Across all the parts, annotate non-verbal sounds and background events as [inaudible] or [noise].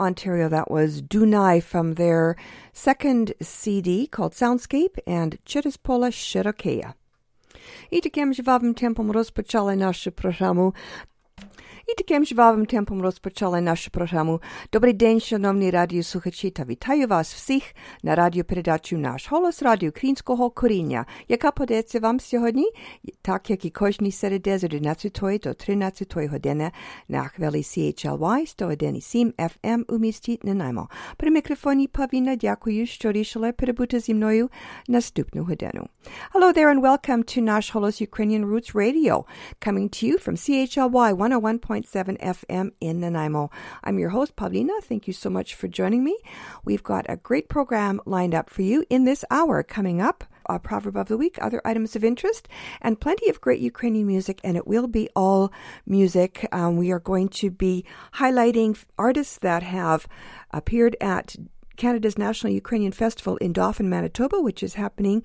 Ontario. That was Dunai from their second CD called Soundscape and Chiraspola Shirokeya. I takiem żywawym tempem rozpoczęli naszą programu I takim żywawym tempem rozpoczęła nasz program. Dobry dzień, szanowni radiosłuchacze. Witaję was wszystkich na radioperedaciu Nasz Holos Radio Krinskiego Korynia, jaka podaje wam сьогодні, tak jak i każdy serede z 11 do 13 hodiny na chwili CHLY 101,7 FM u mieście Nanaimo. При мікрофоні Павіна дякую, що рішили перебути зі мною наступну годину. Hello there and welcome to Nash Holos Ukrainian Roots Radio, coming to you from CHLY 101.7 101.7 FM in Nanaimo. I'm your host, Pavlina. Thank you so much for joining me. We've got a great program lined up for you in this hour coming up. A proverb of the week, other items of interest, and plenty of great Ukrainian music, and it will be all music. Um, we are going to be highlighting artists that have appeared at Canada's National Ukrainian Festival in Dauphin, Manitoba, which is happening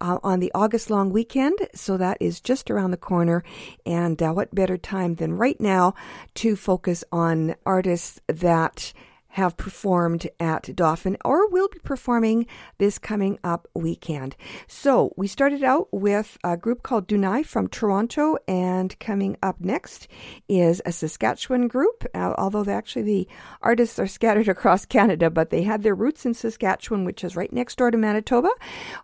uh, on the August long weekend. So that is just around the corner. And uh, what better time than right now to focus on artists that have performed at Dauphin or will be performing this coming up weekend. So we started out with a group called Dunai from Toronto, and coming up next is a Saskatchewan group. Uh, although actually the artists are scattered [laughs] across Canada, but they had their roots in Saskatchewan, which is right next door to Manitoba,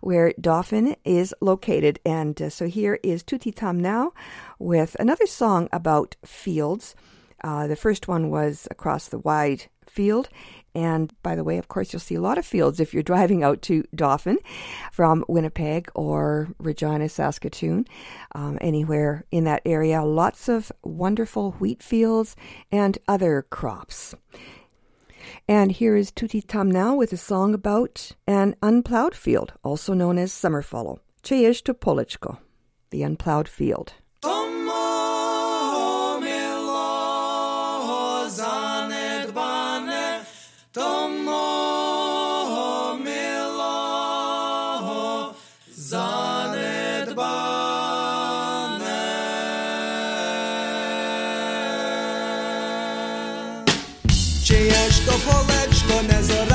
where Dauphin is located. And uh, so here is Tuti Tam now with another song about fields. Uh, the first one was across the wide field. And by the way, of course, you'll see a lot of fields if you're [laughs] driving out to Dauphin from Winnipeg or Regina, Saskatoon, um, anywhere in that area. Lots of wonderful wheat fields and other crops. And here is Tuti Tam now with a song about an unplowed field, also known as summer fallow. Cheyesh to Polichko, the unplowed field. полечко не зоране,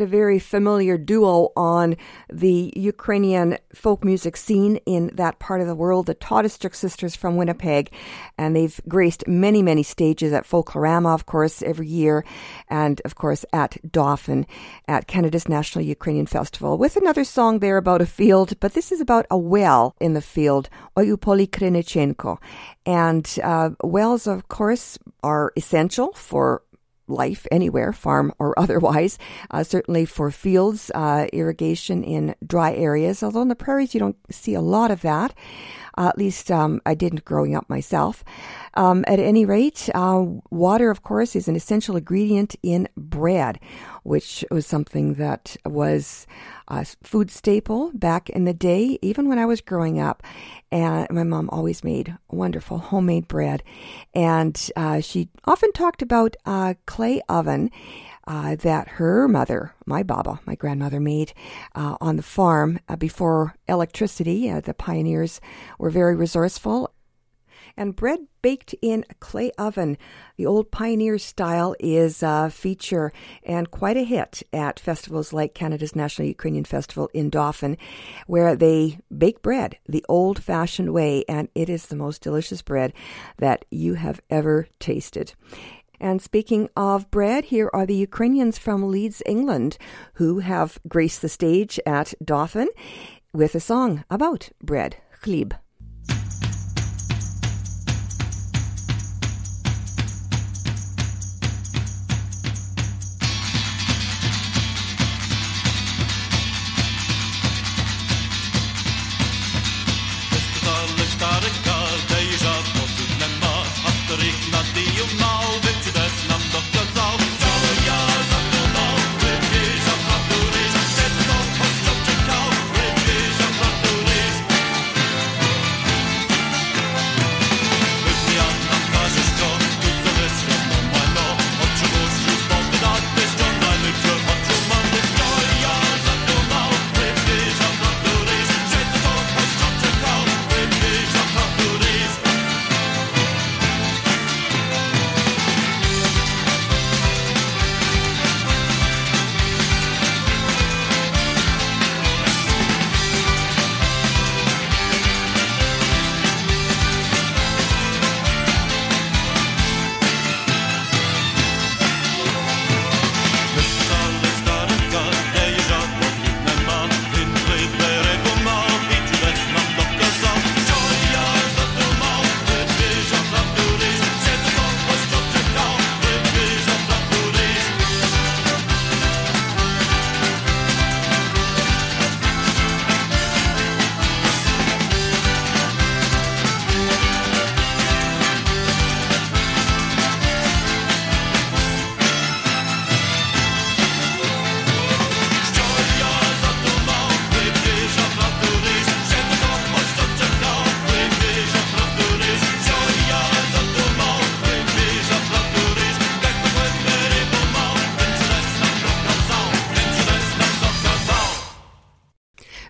a very familiar duo on the Ukrainian folk music scene in that part of the world, the Todistrick sisters from Winnipeg. And they've graced many, many stages at Folklorama, of course, every year, and of course at Dauphin at Canada's National Ukrainian Festival with another song there about a field, but this is about a well in the field, Oyupoli Krinichenko. And uh, wells, of course, are essential for life anywhere, farm or [laughs] otherwise. Uh, certainly for fields, uh, irrigation in dry areas, although in the prairies you don't see a lot of that. Uh, at least um, I didn't growing up myself. Um, at any rate, uh, water, of course, is an essential ingredient in bread, which was something that was a food staple back in the day, even when I was growing up. And my mom always made wonderful homemade bread. And uh, she often talked about a clay oven. Uh, that her mother, my Baba, my grandmother, made uh, on the farm uh, before electricity. Uh, the pioneers were very resourceful and bread baked in a clay oven. The old pioneer style is a feature and quite a hit at festivals like Canada's National Ukrainian Festival in Dauphin, where they bake bread the old fashioned way, and it is the most delicious bread that you have ever tasted. And speaking of bread, here are the Ukrainians from Leeds, England, who have graced the stage at Dauphin with a song about bread, chlib.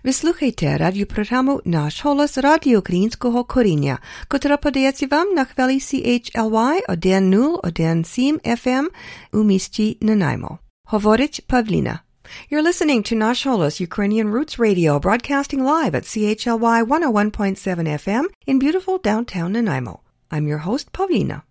Wysłuchajcie radioprogramu Nasz Holos Radio Ukrainskiego Korynia, która podaje Wam na chwili CHLY o den 0 o den 7 FM u mieści Nanaimo. Говорить Pavlina. You're listening to Nash Holos Ukrainian Roots Radio, broadcasting live at CHLY 101.7 FM in beautiful downtown Nanaimo. I'm your host, Pavlina.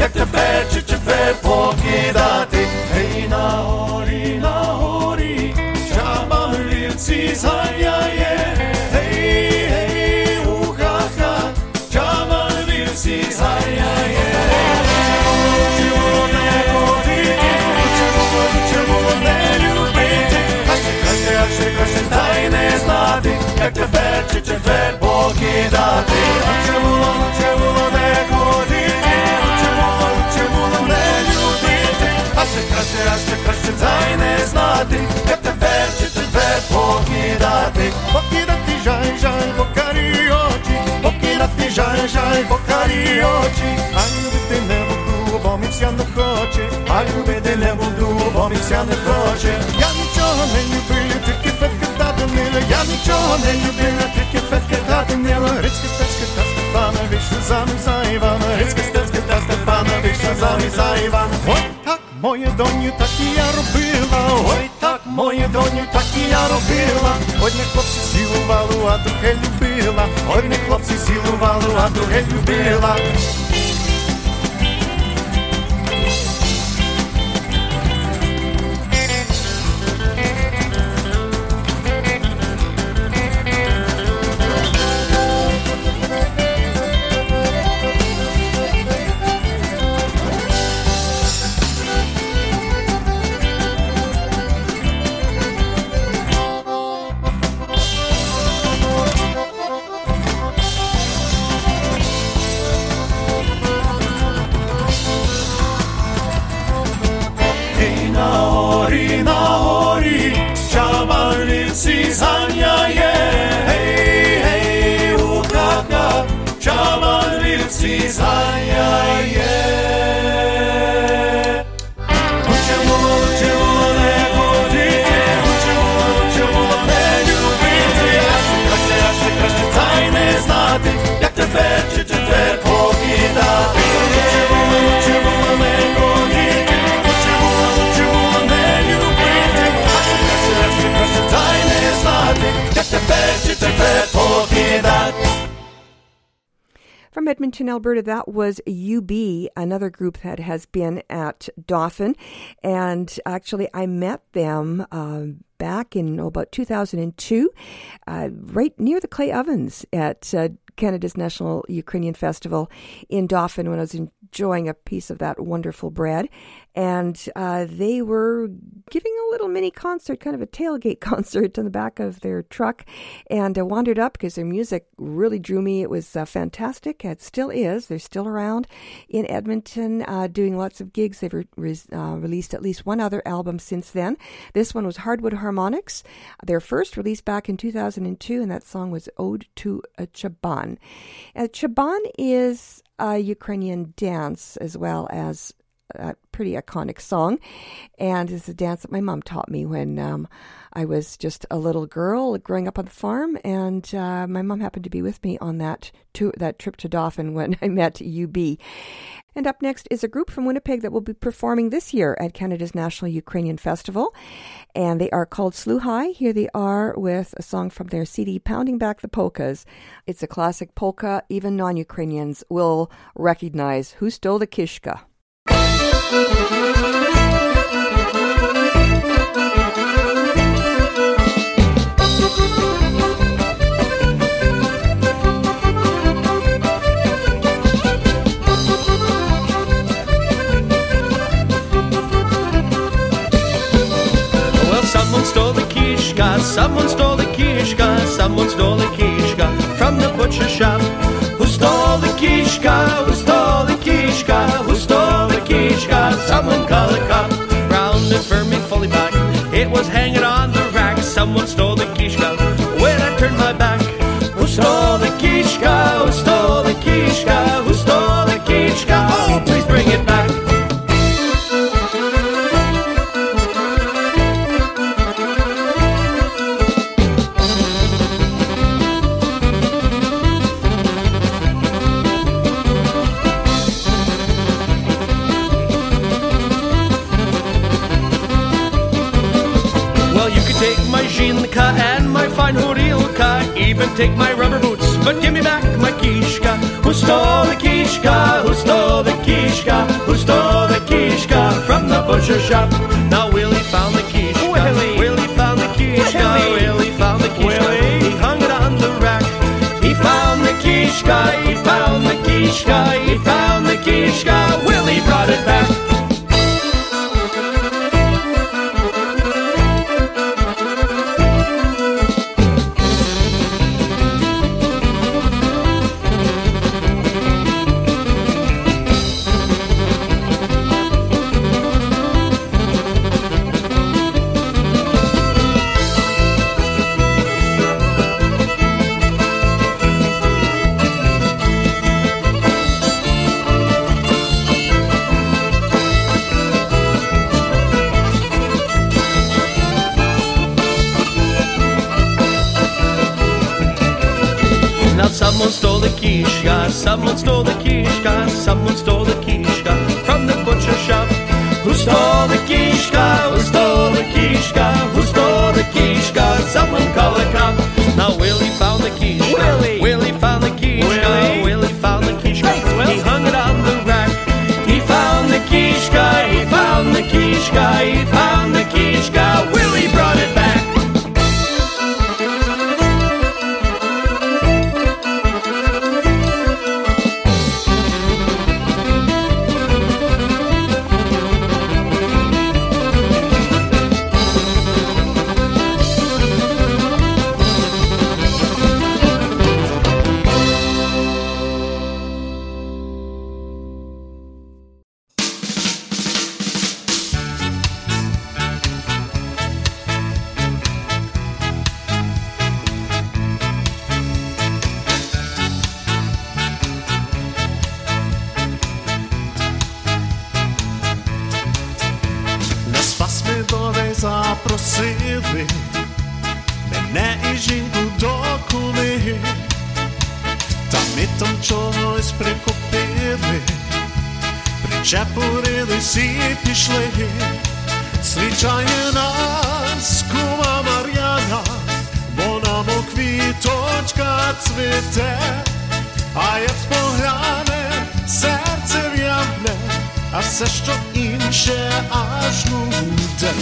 Як тепер чи четвер покидати. Гей, на горі, на горі, чабан вівці зганяє, як тепер чи четвер покидати. Лучше було, лучше було не ходити, лучше було, лучше було не любити, а ще краще, а ще краще, та й не знати, як тепер чи четвер покидати. Покидати жаль, жаль, покарі очі, жаль, жаль, покарі очі, а любити не буду, бо місця не хоче, а любити не буду, бо місця не хоче. Я нічого не любив, тільки фетки та Данила, я нічого не любив, тільки фетки та Данила, Грицька, Стецька та Степана, вийшли заміж за Івана, Грицька, Стецька та Степана, вийшли заміж за Івана. Ой, так, моє доню, так і я робила, ой, моє доню, так і я робила. Одне хлопці сілували, а друге любила, одне хлопці сілували, а друге любила. Alberta, that was UB, another group that has been at Dauphin. And actually, I met them um, back in oh, about 2002, uh, right near the Clay Ovens at uh, Canada's National Ukrainian Festival in Dauphin when I was enjoying a piece of that wonderful bread. And uh, they were giving a little mini concert, kind of a tailgate [laughs] concert on the back of their truck. And I wandered up because their music really drew me. It was uh, fantastic. It still is. They're still around in Edmonton uh, doing lots of gigs. They've re- re- uh, released at least one other album since then. This one was Hardwood Harmonics, their first release back in 2002, and that song was Ode to a Chaban. Uh, Chaban is a Ukrainian dance as well as a pretty iconic song, and it's a dance that my mom taught me when um, I was just a little girl growing up on the farm, and uh, my mom happened to be with me on that to that trip to Dauphin [laughs] when I met UB. And up next is a group from Winnipeg that will be performing this year at Canada's National Ukrainian Festival, and they are called Sluhai. Here they are with a song from their CD, "Pounding Back the Polkas." It's a classic polka. Even non-Ukrainians will recognize who stole the kishka. Someone stole the kishka, someone stole the kishka, someone stole the kishka from the butcher shop. Who stole the kishka? take my rubber boots, but give me back my kishka. Who stole the kishka? Who stole the kishka? Who stole the kishka from the butcher shop? Now Willie found the kishka. Willie, Willie found the kishka. Willie, Willie found the kishka. Willie. He hung it on the rack. He found the kishka. He found the kishka. He found the kishka. Willie brought it back. всі пішли, зустрічає нас кума Мар'яна, бо нам у квіточка цвіте, а як спогляне серце в'яне, а все, що інше аж нуде.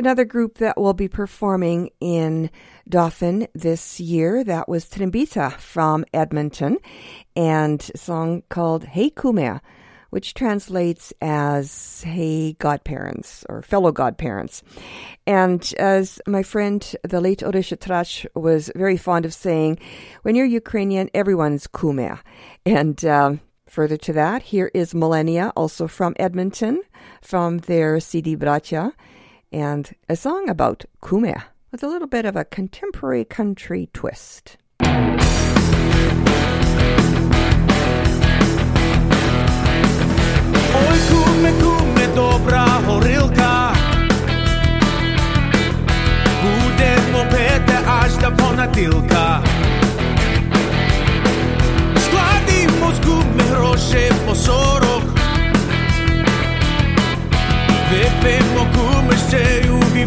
Another group that will be performing in Dauphin this year, that was Trimbita from Edmonton, and a song called Hey Kumea, which translates as Hey Godparents or Fellow Godparents. And as my friend, the late Orisha Trash, was very fond of saying, when you're Ukrainian, everyone's Kumea. And um, further to that, here is Millennia, also from Edmonton, from their CD Bracia, and a song about kumea with a little bit of a contemporary country twist. Oj, kume, kume, dobra horilka. Budemo pete až da ponatilka. Skladimo s gume po sorok. Wy, wy wokół myście i ubi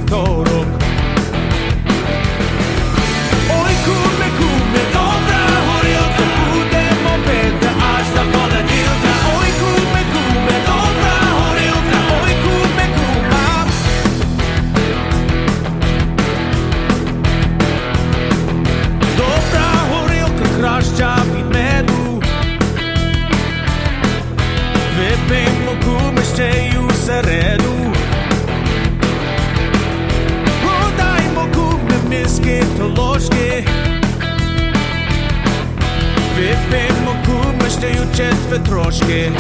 ще й у четвер трошки.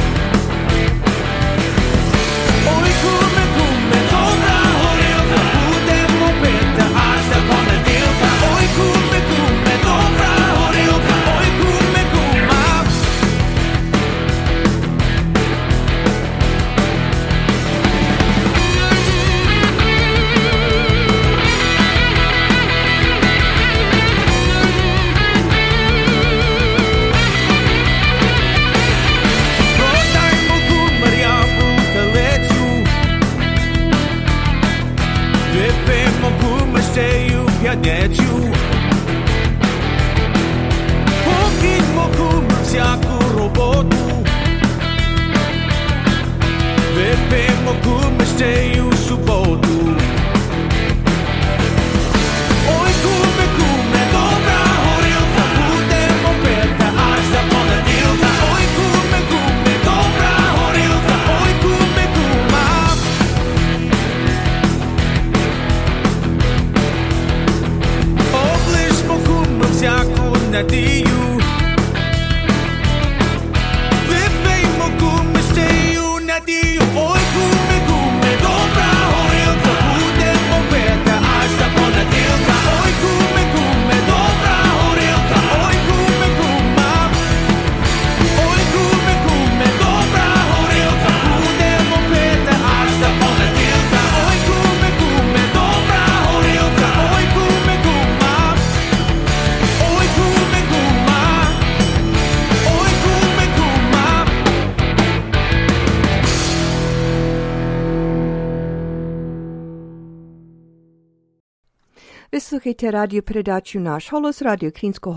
Slušajte radio predaću Naš holos radio Krinskog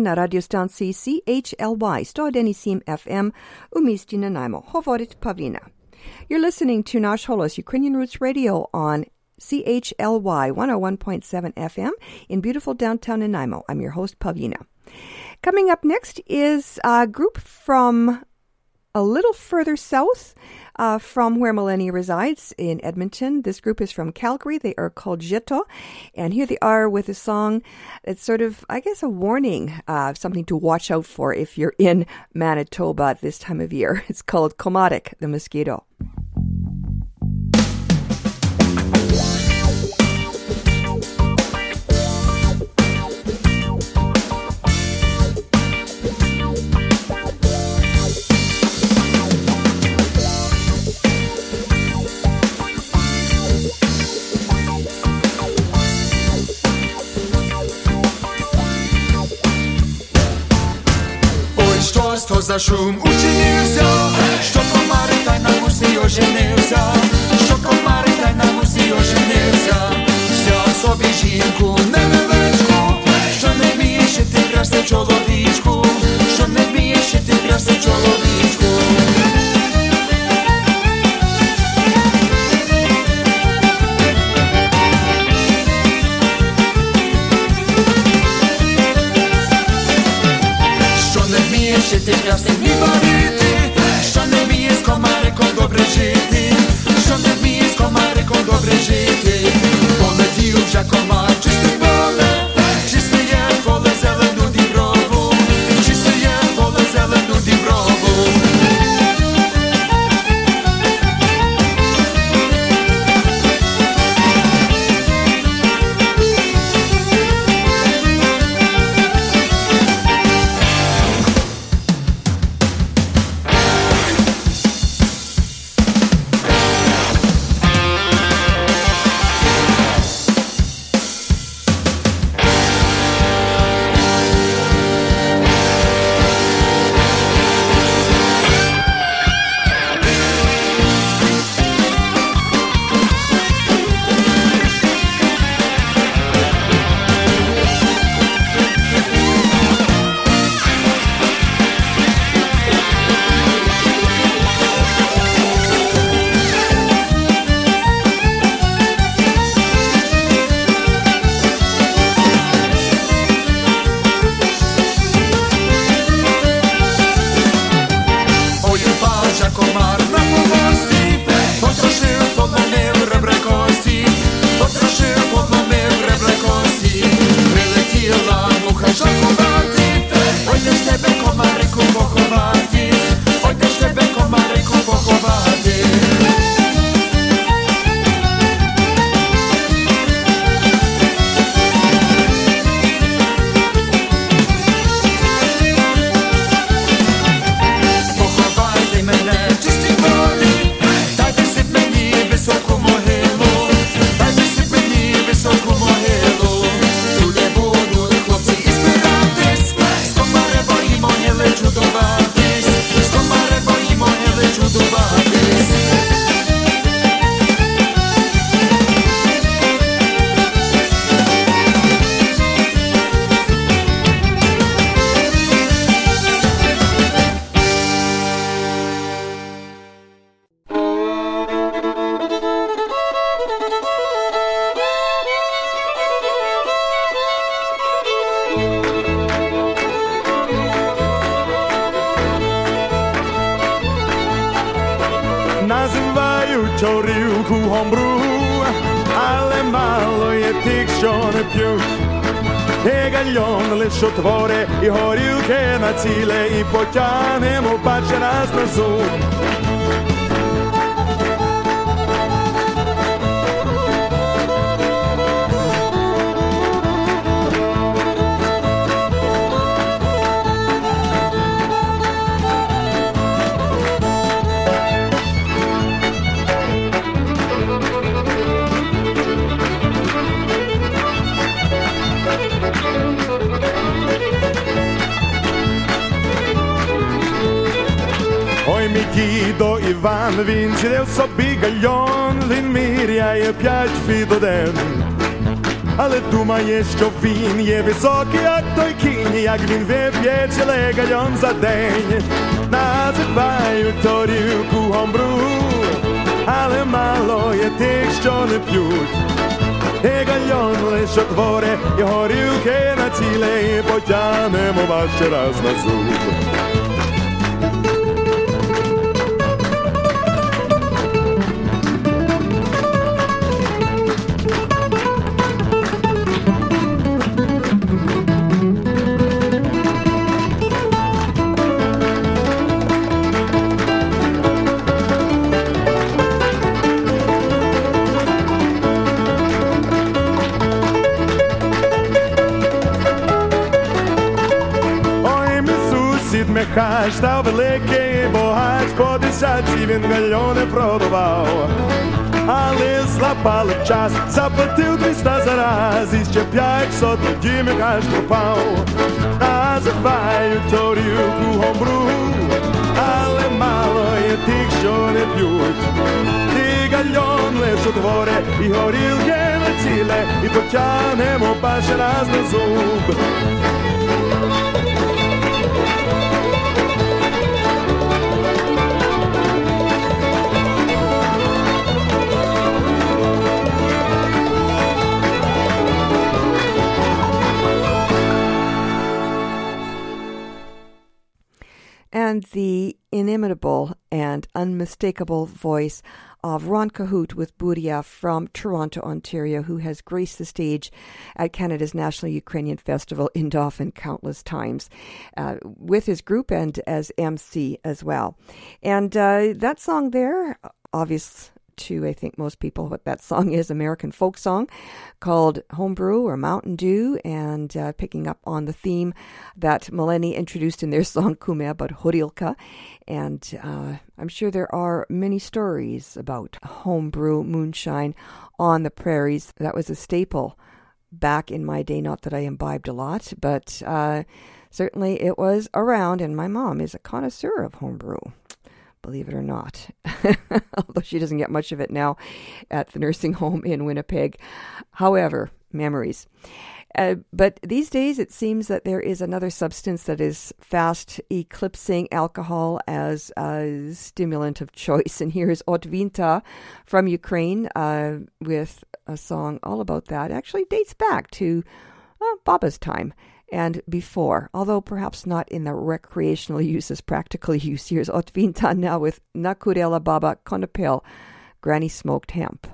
na radio stanciji CHLY FM u misti na najmo. Hovorit Pavlina. You're listening to Naš holos Ukrainian Roots Radio on CHLY 101.7 FM in beautiful downtown Nanaimo. I'm your host, Pavlina. Coming up next is a group from a little further south uh, from where Melania resides in Edmonton. This group is from Calgary. They are called Jeto. And here they are with a song that's sort of, I guess, a warning, uh, something to watch out for if you're in Manitoba at this time of year. [laughs] It's called Comatic, the mosquito. mushroom. Ooh. Лише творе і горілки на ціле, і потягнемо паче нас на зуб. Дідо Іван, він сидів собі гальйон, він міряє п'ять фіт один. Але думає, що він є високий, як той кінь, як він вип'є ціле гальйон за день. Називають торівку гомбру, але мало є тих, що не п'ють. І гальйон лише творе, і горілки на ціле, і потянемо вас ще раз на зуб. Став великий богач, по десятці він мільйони продавав. Але злапали час, заплатив 200 за раз, і ще 500 тоді Михась пропав. Називають торівку гомбру, але мало є тих, що не п'ють. І гальйон лише творе, і горілки ціле, і потянемо баче раз на зуб. The inimitable and unmistakable voice of Ron Cahute with Buria from Toronto, Ontario, who has graced the stage at Canada's National Ukrainian Festival in Dauphin countless times uh, with his group and as MC as well. And uh, that song there, obvious to I think most people what that song is American folk song called Homebrew or Mountain Dew and uh, picking up on the theme that Maleni introduced in their [laughs] song Kume about Horilka and uh, I'm sure there are many stories about homebrew moonshine on the prairies. That was a staple back in my day not that I imbibed a lot but uh, certainly it was around and my mom is a connoisseur of homebrew believe it or not, [laughs] although she doesn't get much of it now at the nursing home in Winnipeg. However, memories. Uh, but these days, it seems that there is another substance that is fast eclipsing alcohol as a stimulant of choice. And here is Otvinta from Ukraine uh, with a song all about that. Actually, dates back to uh, Baba's time and before, although perhaps not in the recreational [laughs] use as practical [laughs] use. Here's Otvinta now with Nakurela Baba Konopel, Granny Smoked Hemp.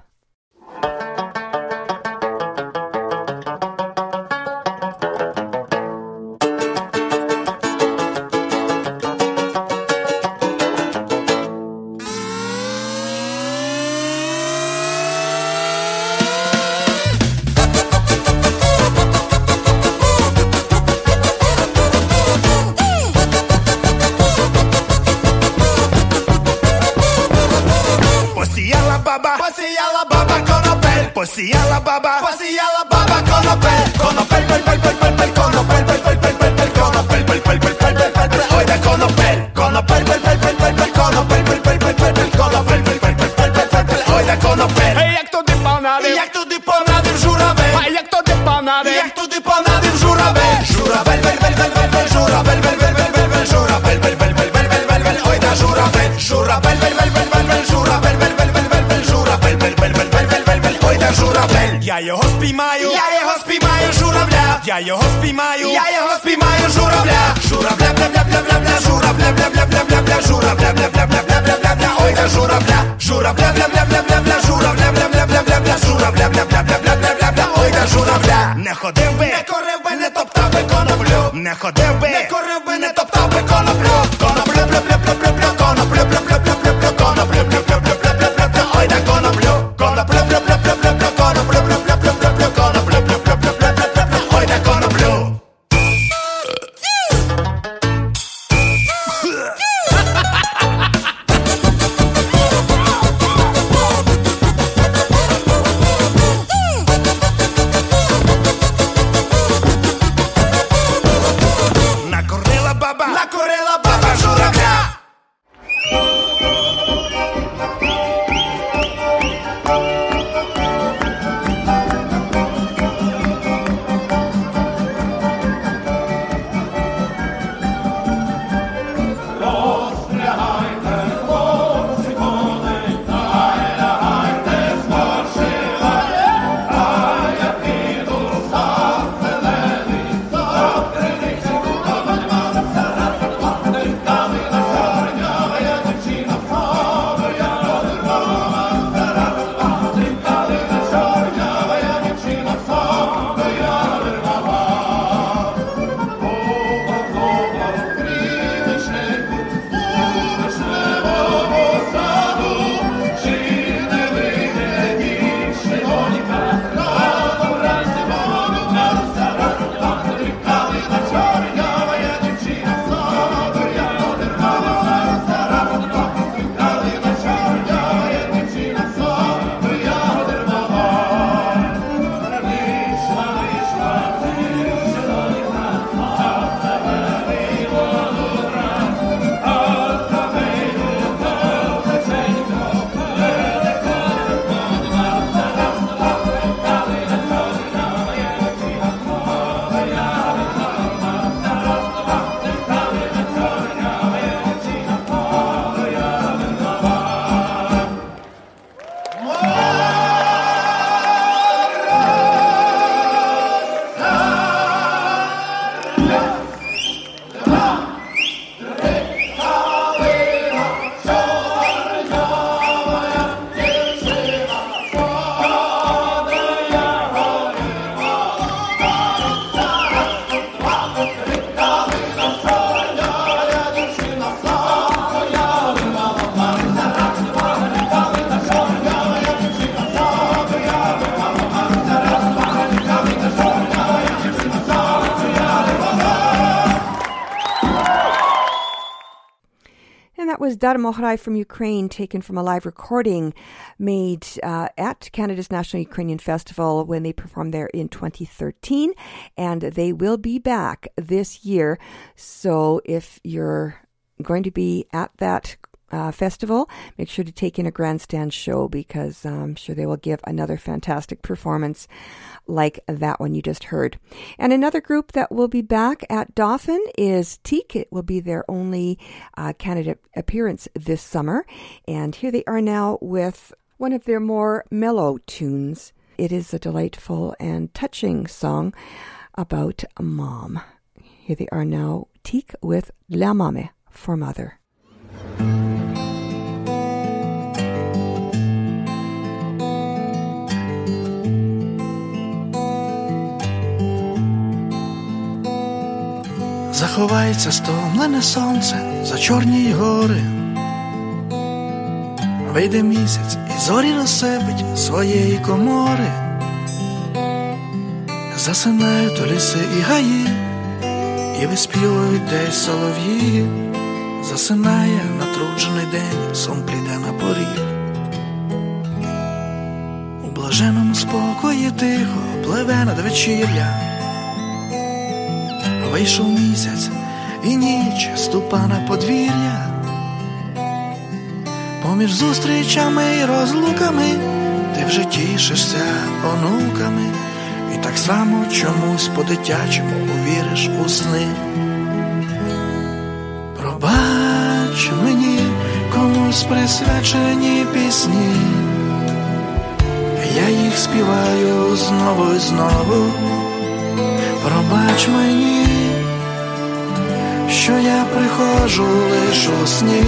Я його спіймаю, я його спіймаю, журавля, журавля, бля бля бля бля бля журавля, бля бля бля бля бля журавля, бля бля бля бля бля бля бля ой журавля, that was Darmohrai from Ukraine, taken from a live recording made uh, at Canada's National Ukrainian Festival when they performed there in 2013. And they will be back this year. So if you're going to be at that uh, festival, make sure to take in a grandstand show because I'm sure they will give another fantastic performance like that one you just heard. And another group that will be back at Dauphin is TIK. It will be their only uh, Canada appearance this summer. And here they are now with one of their more mellow tunes. It is a delightful and touching song about mom. Here they are now, TIK with La Mame for Mother. Заховається стомлене сонце за чорні гори. Вийде місяць і зорі розсипить своєї комори. Засинають ліси і гаї, і виспівують десь солов'ї. Засинає натруджений день, сон прийде на поріг. У блаженому спокої тихо пливе над вечір'я. Вийшов місяць і ніч ступа на подвір'я. Поміж зустрічами і розлуками ти вже тішишся онуками, і так само чомусь по-дитячому увіриш у сни. Пробач мені комусь присвячені пісні, я їх співаю знову і знову. Пробач мені, що я приходжу лиш у сні,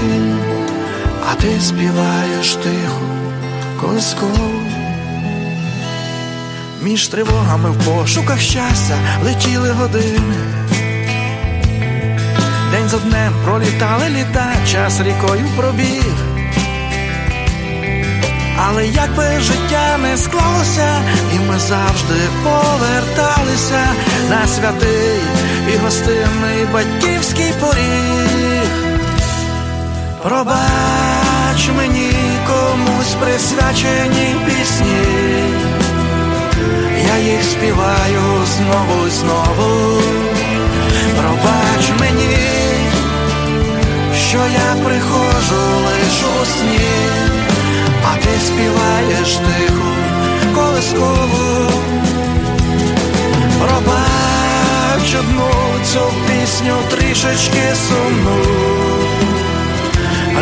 а ти співаєш тихо колискову. Між тривогами в пошуках щастя летіли години. День за днем пролітали літа, час рікою пробіг. Але як би життя не склалося, і ми завжди поверталися на святий і гостинний батьківський поріг. Пробач мені комусь присвячені пісні, я їх співаю знову і знову. Пробач мені, що я приходжу лиш у сні а ти співаєш тихо колискову. Пробач одну цю пісню трішечки сумну,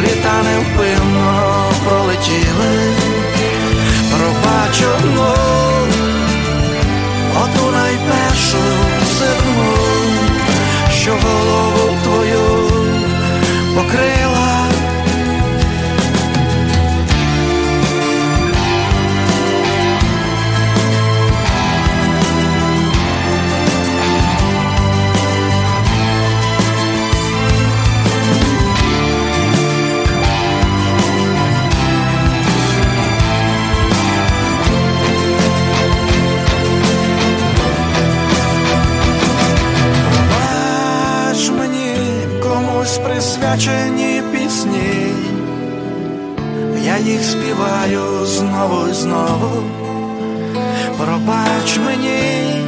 літа невпинно пролетіли, пробач одну, оту найпершу зиму, комусь пісні, я їх співаю знову і знову. Пробач мені,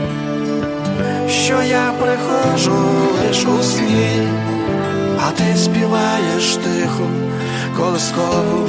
що я приходжу лиш у сні, а ти співаєш тихо колискову.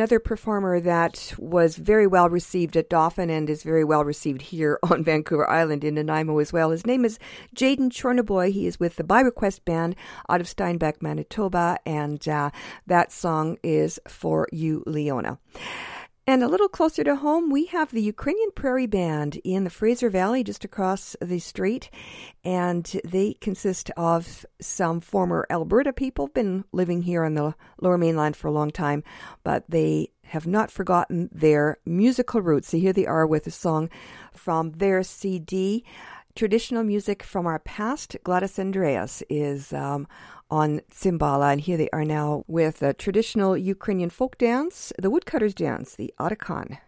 Another performer that was very well received at Dauphin and is very well received here [laughs] on Vancouver Island in Nanaimo as well. His name is Jaden Chornaboy. He is with the By Request Band out of Steinbach, Manitoba, and uh, that song is for you, Leona. And a little closer to home, we have the Ukrainian Prairie Band in the Fraser Valley, just across the street. And they consist of some former Alberta people, been living here on the lower mainland for a long time, but they have not forgotten their musical roots. So here they are with a song from their CD. Traditional music from our past. Gladys Andreas is um, on Cymbala, and here they are now with a traditional Ukrainian folk dance, the woodcutters dance, the Atakan.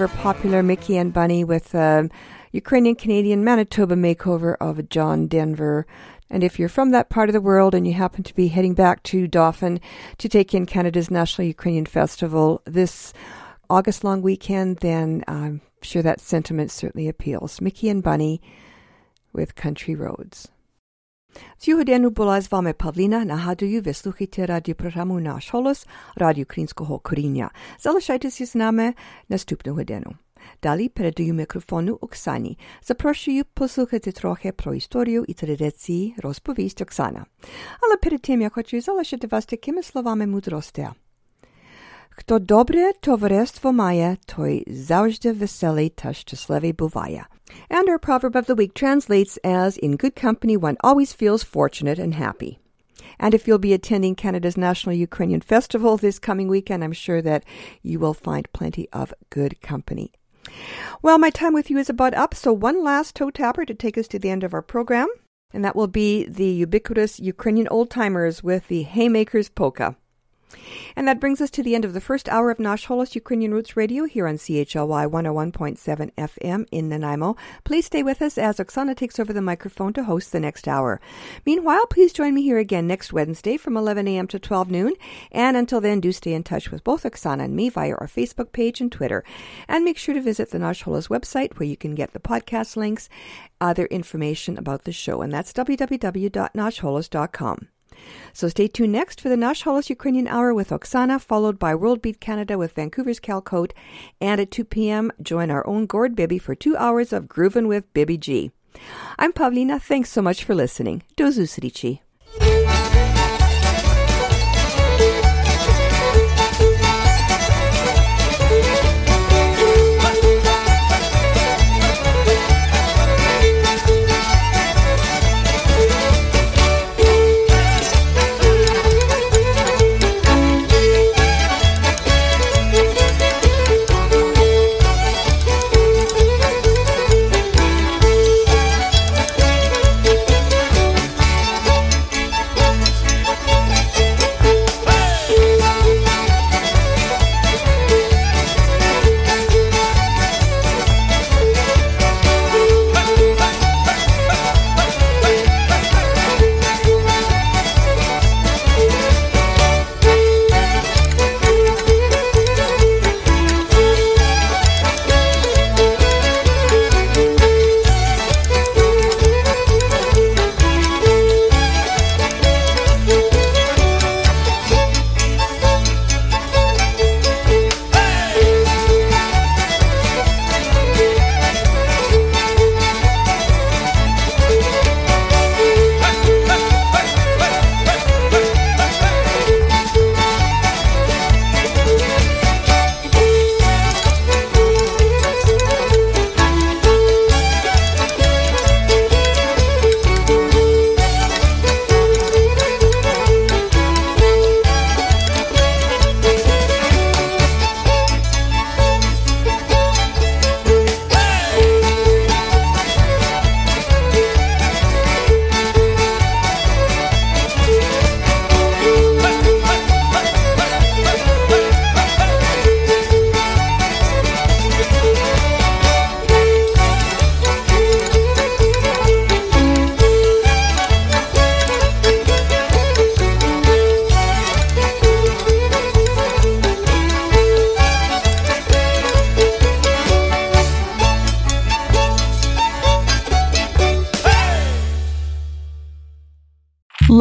Ever popular Mickey and Bunny with a Ukrainian Canadian Manitoba makeover of John Denver. And if you're from that part of the world and you happen to be heading back to Dauphin to take in Canada's National Ukrainian Festival this August long weekend, then I'm sure that sentiment certainly appeals. Mickey and Bunny with Country Roads. Z juhodenu bola s vami Pavlina na Haduju, vysluchajte radioprogramu Náš holos, rádiu Krínskoho Korínia. Залишайте si s nami nastupného denu. Dali predaju mikrofonu Oksani. Zapraszam posłuchajcie trochę pro historię i tradycji rozpowieść Oksana. Ale przed tym ja хочу залишити вас такими словами мудростя. Хто добре товариство має, той завжди веселий та щасливий буває – And our proverb of the week translates as In good company, one always feels fortunate and happy. And if you'll be attending Canada's National Ukrainian Festival this coming weekend, I'm sure that you will find plenty of good company. Well, my time with you is about up, so one last toe tapper to take us to the end of our program, and that will be the ubiquitous Ukrainian old timers with the Haymakers Polka. And that brings us to the end of the first hour of Nash Holos Ukrainian Roots Radio here on CHLY 101.7 FM in Nanaimo. Please stay with us as Oksana takes over the microphone to host the next hour. Meanwhile, please join me here again next Wednesday from 11 a.m. to 12 noon. And until then, do stay in touch with both Oksana and me via our Facebook page and Twitter. And make sure to visit the Nash Holos website where you can get the podcast links, other information about the show. And that's www.nashholos.com. So stay tuned next for the Nash Holos Ukrainian Hour with Oksana, followed by World Beat Canada with Vancouver's Cal Koat. And at 2 p.m., join our own Gord Bibby for two hours of Groovin' with Bibby G. I'm Pavlina. Thanks so much for listening. Do zusrichi.